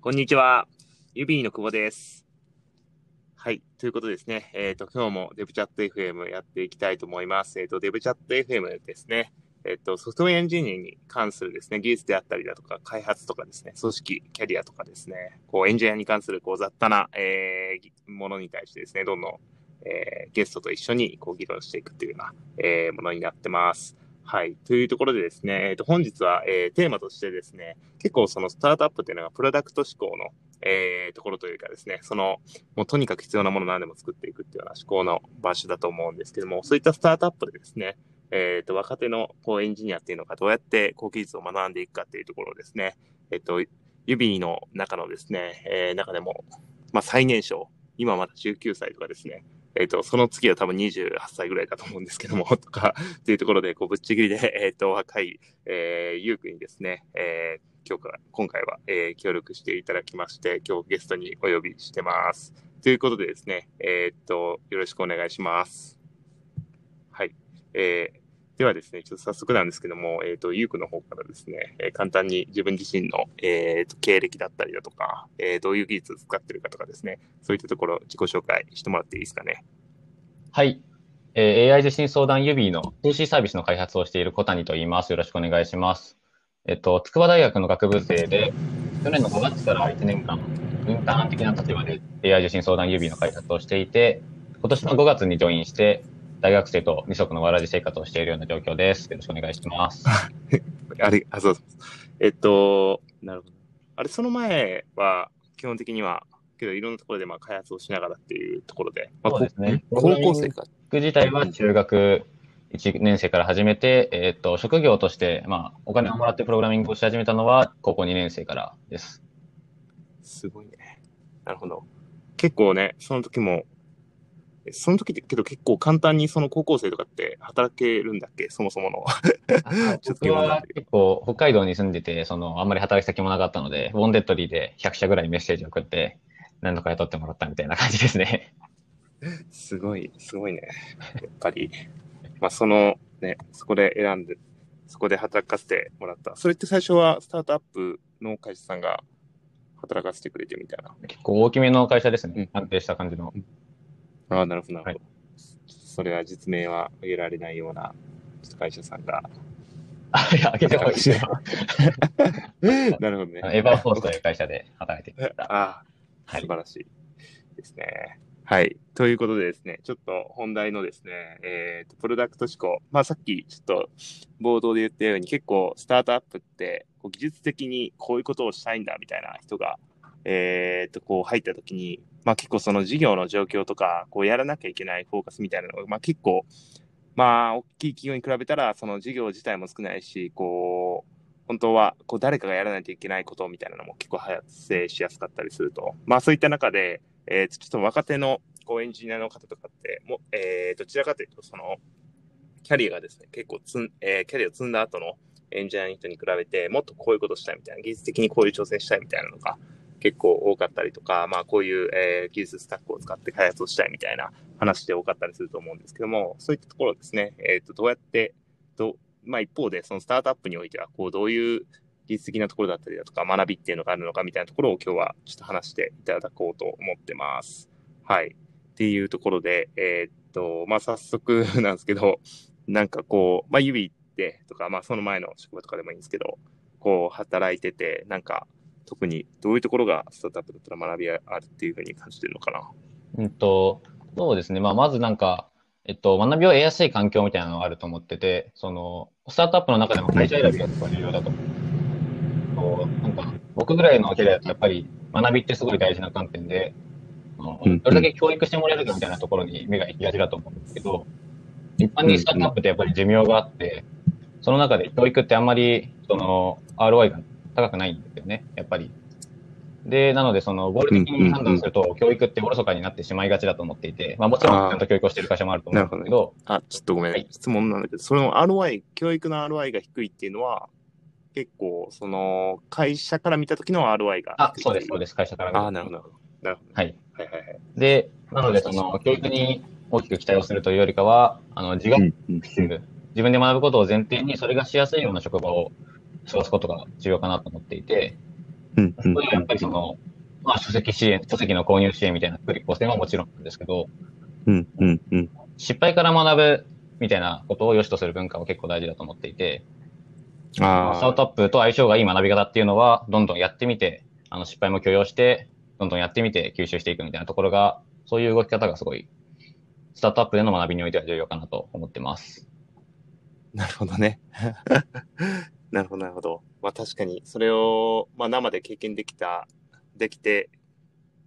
こんにちは。ユビーの久保です。はい。ということですね。えっ、と、今日もデブチャット FM やっていきたいと思います。えっ、と、デブチャット FM ですね。えっ、と、ソフトウェアエンジニアに関するですね、技術であったりだとか、開発とかですね、組織、キャリアとかですね、こう、エンジニアに関する、こう、雑多な、えー、ものに対してですね、どんどん、えー、ゲストと一緒に、こう、議論していくっていうような、えー、ものになってます。はい。というところでですね、えっ、と、本日は、えー、テーマとしてですね、結構そのスタートアップっていうのがプロダクト思考の、えー、ところというかですね、その、もうとにかく必要なもの何でも作っていくっていうような思考の場所だと思うんですけども、そういったスタートアップでですね、えっ、と、若手のこうエンジニアっていうのがどうやってこう技術を学んでいくかっていうところですね、えっ、と、指の中のですね、えー、中でも、まあ最年少、今まだ19歳とかですね、えっ、と、その次は多分28歳ぐらいだと思うんですけども、とか、っていうところで、こう、ぶっちぎりで、えっ、と、若い、えー、ゆうくんにですね、えー、今日から、今回は、えー、協力していただきまして、今日ゲストにお呼びしてます。ということでですね、えっと、よろしくお願いします。はい。えー、ではですね、ちょっと早速なんですけども、えっ、と、ゆうくの方からですね、えー、簡単に自分自身の、えー、と経歴だったりだとか、えー、どういう技術を使ってるかとかですね、そういったところ自己紹介してもらっていいですかね？はい。えー AI 受信相談指の通信サービスの開発をしている小谷と言います。よろしくお願いします。えっと、筑波大学の学部生で、去年の5月から1年間、インターン的な立場で AI 受信相談指の開発をしていて、今年の5月にジョインして、大学生と二足のわらじ生活をしているような状況です。よろしくお願いします。あれ、あ、そうそう。えっと、なるほど。あれ、その前は、基本的には、けどいろんなところでまあ開発をしながらっていうところで、まあ、そうですねこ高校生か。僕自体は中学1年生から始めて、えっと、職業として、まあ、お金をもらってプログラミングをし始めたのは高校2年生からです。すごいね。なるほど。結構ね、その時も、えその時ってけど結構簡単にその高校生とかって働けるんだっけ？そもそもの。ちょっと僕は結構北海道に住んでて、そのあんまり働き先もなかったので、ウォンデッドリーで100社ぐらいメッセージを送って、何とか雇ってもらったみたいな感じですね。すごい、すごいね。やっぱり。まあそのね、そこで選んで、そこで働かせてもらった。それって最初はスタートアップの会社さんが働かせてくれてみたいな。結構大きめの会社ですうん。ね安定した感じの。ああ、なるほど、なるほど。はいそれは実名は挙げられないような会社さんが。あ、いや、開けてもいい。なるほどね。エバーフォースという会社で働いてました。ああ、はい素晴らしいですね。はい。ということでですね、ちょっと本題のですね、えっ、と、プロダクト思考。まあさっきちょっと冒頭で言ったように結構スタートアップってこう技術的にこういうことをしたいんだみたいな人が、えっ、と、こう入った時に、まあ結構その事業の状況とか、こうやらなきゃいけないフォーカスみたいなのが、まあ結構、まあ大きい企業に比べたらその事業自体も少ないし、こう、本当はこう誰かがやらないといけないことみたいなのも結構発生しやすかったりすると。まあそういった中で、えー、ちょっと若手のこうエンジニアの方とかって、もえー、どちらかというと、その、キャリアがですね、結構つん、えー、キャリアを積んだ後のエンジニアの人に比べて、もっとこういうことしたいみたいな、技術的にこういう挑戦したいみたいなのが結構多かったりとか、まあこういう、えー、技術スタックを使って開発をしたいみたいな話で多かったりすると思うんですけども、そういったところですね、えっ、と、どうやって、どまあ一方で、そのスタートアップにおいては、こう、どういう技術的なところだったりだとか、学びっていうのがあるのかみたいなところを今日はちょっと話していただこうと思ってます。はい。っていうところで、えーっと、まあ早速 なんですけど、なんかこう、まあ指ってとか、まあその前の職場とかでもいいんですけど、こう働いてて、なんか特にどういうところがスタートアップだったら学びあるっていうふうに感じてるのかな？うんと、そうですね。まあ、まずなんか、えっと、学びを得やすい環境みたいなのがあると思ってて、その、スタートアップの中でも会社選びがすごい重要だと思う。なんか、僕ぐらいのキャリアだとやっぱり学びってすごい大事な観点で、どれだけ教育してもらえるかみたいなところに目が行きがちだと思うんですけど、一般にスタートアップってやっぱり寿命があって、その中で教育ってあんまり、その、ROI が高くないんですよね、やっぱり。で、なので、その、合理的に判断すると、教育っておろそかになってしまいがちだと思っていて、まあもちろん、ちゃんと教育をしている会社もあると思うんですけど、あ、ちょっとごめん、はい質問なんだけど、その ROI、教育の ROI が低いっていうのは、結構、その、会社から見た時の ROI があ、そうです、そうです、会社から見るとああ、なるほど。なるほど。はい。はいはいはい。で、なので、その、教育に大きく期待をするというよりかは、あの、自学うんうん。自分で学ぶことを前提に、それがしやすいような職場を過ごすことが重要かなと思っていて、うんそこではやっぱりその、まあ書籍支援、書籍の購入支援みたいな福利厚生はもちろんなんですけど、うんうんうん。失敗から学ぶみたいなことを良しとする文化は結構大事だと思っていて、あスタートアップと相性がいい学び方っていうのは、どんどんやってみて、あの失敗も許容して、どんどんやってみて吸収していくみたいなところが、そういう動き方がすごい、スタートアップでの学びにおいては重要かなと思ってます。なるほどね。なるほど、なるほど。まあ確かに、それを、まあ生で経験できた、できて、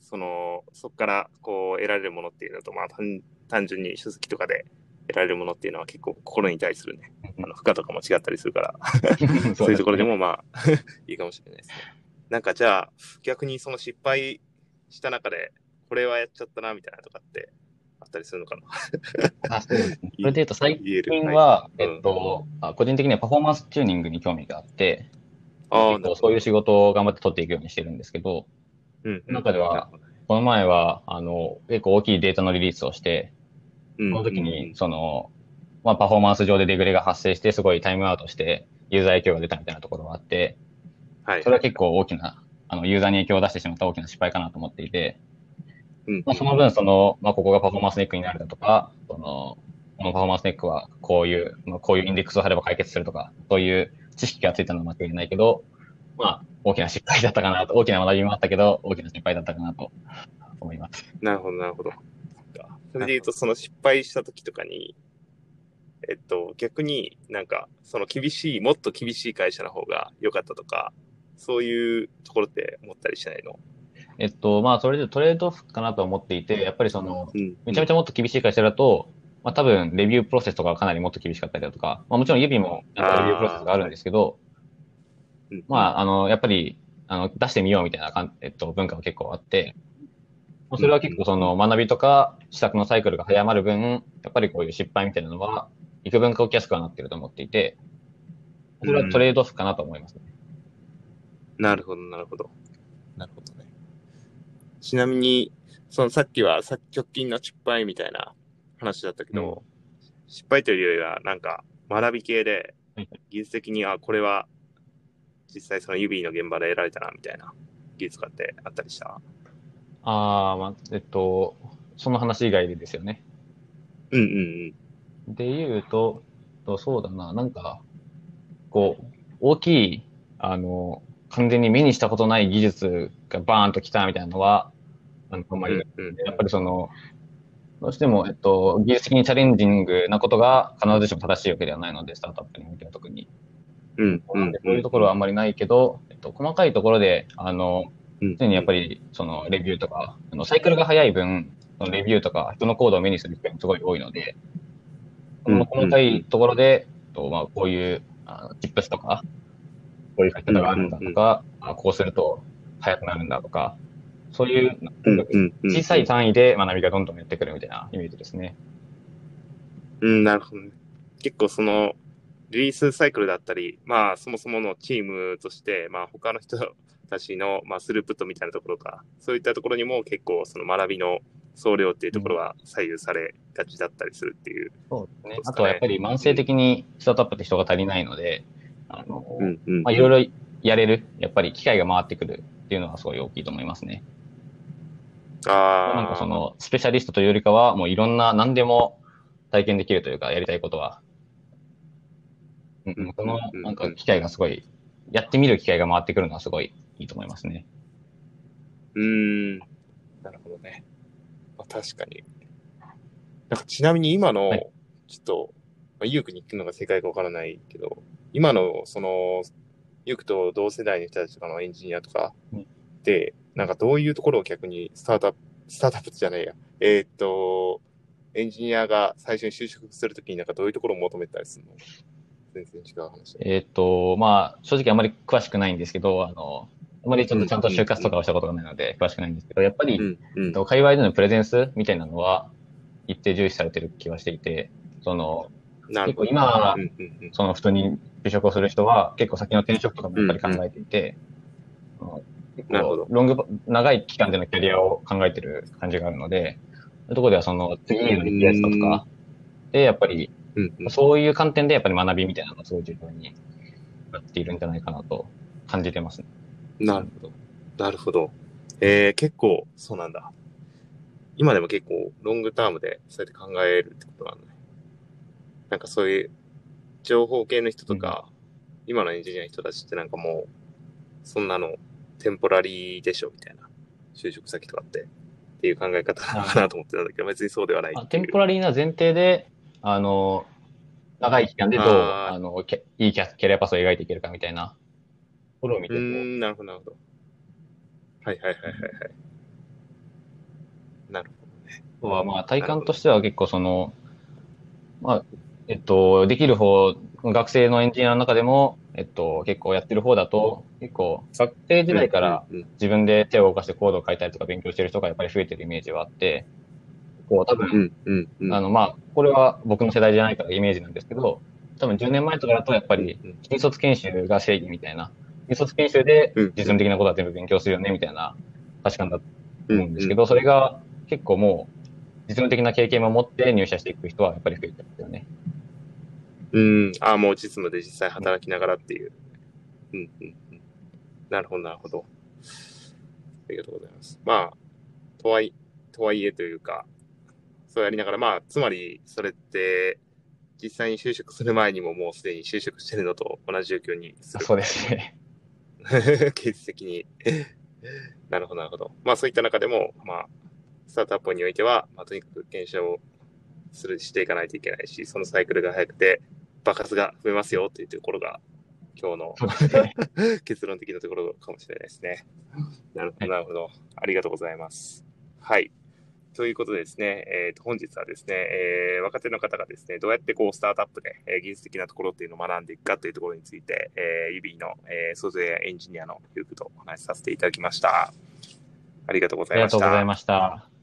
その、そこからこう得られるものっていうのと、まあ単単純に書籍とかで得られるものっていうのは結構心に対するね、あの負荷とかも違ったりするから、そういうところでもまあ、いいかもしれないですね。なんかじゃあ、逆にその失敗した中で、これはやっちゃったな、みたいなとかってあったりするのかな。あそうですね。それで言うと最。近は、い。えっと、あ個人的にはパフォーマンスチューニングに興味があって、あそういう仕事を頑張って取っていくようにしてるんですけど、うん、中では、この前は、あの、結構大きいデータのリリースをして、こその時に、その、まあ、パフォーマンス上でデグレが発生して、すごいタイムアウトして、ユーザー影響が出たみたいなところがあって、はい、それは結構大きな、あの、ユーザーに影響を出してしまった大きな失敗かなと思っていて、うんまあ、その分、その、まあ、ここがパフォーマンスネックになるだとか、その、このパフォーマンスネックはこういう、まあ、こういうインデックスを貼れば解決するとか、そういう知識がついたのは間違いないけど、まあ、大きな失敗だったかなと、大きな学びもあったけど、大きな失敗だったかなと思います。なるほど、なるほど。それで言うと、その失敗した時とかに、えっと、逆になんか、その厳しい、もっと厳しい会社の方が良かったとか、そういうところって思ったりしないの？えっと、まあ、それでトレードオフかなと思っていて、やっぱりその、うん。めちゃめちゃもっと厳しい会社だと、まあ多分レビュープロセスとかがかなりもっと厳しかったりだとか、まあもちろん指もレビュープロセスがあるんですけど、うんまああの、やっぱり、あの、出してみようみたいなかん、えっと、文化が結構あって、まあそれは結構その学びとか施策のサイクルが早まる分、やっぱりこういう失敗みたいなのは、幾分か起きやすくはなってると思っていて、それはトレードオフかなと思いますね。なるほど、なるほど。なるほどね。ちなみに、そのさっきは、さ直近の失敗みたいな話だったけど、失敗というよりは、なんか、学び系ではい、技術的に、あ、これは、実際その指の現場で得られたな、みたいな技術とかってあったりした？ああ、まあ、えっと、その話以外でですよね。うんうんうん。で言うと、とそうだな、なんか、こう、大きい、あの、完全に目にしたことない技術がバーンと来たみたいなのは、なんかあんまり、うんうんやっぱりその、どうしても、えっと、技術的にチャレンジングなことが必ずしも正しいわけではないので、スタートアップにおいては特に。うんうなん。そういうところはあんまりないけど、えっと、細かいところで、あの、うん。常にやっぱり、その、レビューとか、あの、サイクルが早い分、そのレビューとか、人のコードを目にする機会もすごい多いので、その細かいところで、とまあ、こういう、あのチップスとか、こういう書き方があるんだとか、あこうすると早くなるんだとか、そういう、小さい単位で学びがどんどんやってくるみたいなイメージですね。うん、なるほどね。結構その、リリースサイクルだったり、まあ、そもそものチームとして、まあ、他の人たちの、まあ、スループットみたいなところか、そういったところにも結構、その学びの総量っていうところは左右されがちだったりするっていう。ねそうですかねあとはやっぱり慢性的にスタートアップって人が足りないので、あの、いろいろやれる、やっぱり機会が回ってくるっていうのはすごい大きいと思いますね。ああ。なんかそ、の、スペシャリストというよりかは、もういろんな何でも体験できるというか、やりたいことは。うんうんそのう、んなんか機会がすごい、やってみる機会が回ってくるのはすごいいいと思いますね。うーん。なるほどね。まあ、確かに。なんかちなみに今の、はいちょっと、まあ、ユークに聞くのが正解かわからないけど、今の、その、ユークと同世代の人たちとかのエンジニアとかうんで、なんかどういうところを逆にスタートアップ、スタートアップじゃないや、えーっと、エンジニアが最初に就職するときになんかどういうところを求めたりするの？全然違う話だ。えーっと、まあ、正直あまり詳しくないんですけど、あの、あまりちょっとちゃんと就活とかをしたことがないので、詳しくないんですけど、やっぱり、うん、うん。と界隈でのプレゼンスみたいなのは、一定重視されてる気はしていて、その。結構今うん、うん、うん。その普通に就職をする人は、結構先の転職とかもやっぱり考えていて、結構ロング、長い期間でのキャリアを考えてる感じがあるので、そういうところではその次へのリクエストとか、で、やっぱり、うん、うん。そういう観点でやっぱり学びみたいなのがすごい重要にやっているんじゃないかなと感じてますね。なるほど。なるほど。えー、結構、そうなんだ。今でも結構、ロングタームでそうやって考えるってことなんだね。なんかそういう、情報系の人とか、うん、今のエンジニアの人たちってなんかもう、そんなの、テンポラリーでしょ、みたいな。就職先とかって、っていう考え方なのかなと思ってたんだけど、別にそうではないテンポラリーな前提で、あの、長い期間でどう、あの、けいいキャキャリアパスを描いていけるかみたいな、ところを見てうん、なるほど、なるほど。はいはいはいはいはい。なるほどね。はまあ体感としては結構その、まあ、えっと、できる方、学生のエンジニアの中でも、えっと、結構やってる方だと、結構、学生時代から自分で手を動かしてコードを書いたりとか勉強してる人がやっぱり増えてるイメージはあって、こう、多分、あの、まあ、これは僕の世代じゃないからイメージなんですけど、多分10年前とかだとやっぱり、新卒研修が正義みたいな、新卒研修で実務的なことは全部勉強するよねみたいな価値観だと思うんですけど、それが結構もう、実務的な経験も持って入社していく人はやっぱり増えてますよね。うん、ああ、もう実務で実際働きながらっていう。うん、うん、うん。なるほど、なるほど。ありがとうございます。まあ、とはい、とはいえというか、そうやりながら、まあ、つまり、それって、実際に就職する前にももうすでに就職してるのと同じ状況にする。そうですね。ケース的に。なるほど、なるほど。まあ、そういった中でも、まあ、スタートアップにおいては、まあ、とにかく検証する、していかないといけないし、そのサイクルが早くて、爆発が増えますよというところが、今日の 結論的なところかもしれないですね。なるほど、なるほど。ありがとうございます。はい。ということでですね、えー、と本日はですね、えー、若手の方がですね、どうやってこうスタートアップで、えー、技術的なところっていうのを学んでいくかというところについて、えー、指の、えー、ソフトウェアエンジニアのゆうくとお話しさせていただきました。ありがとうございました。ありがとうございました。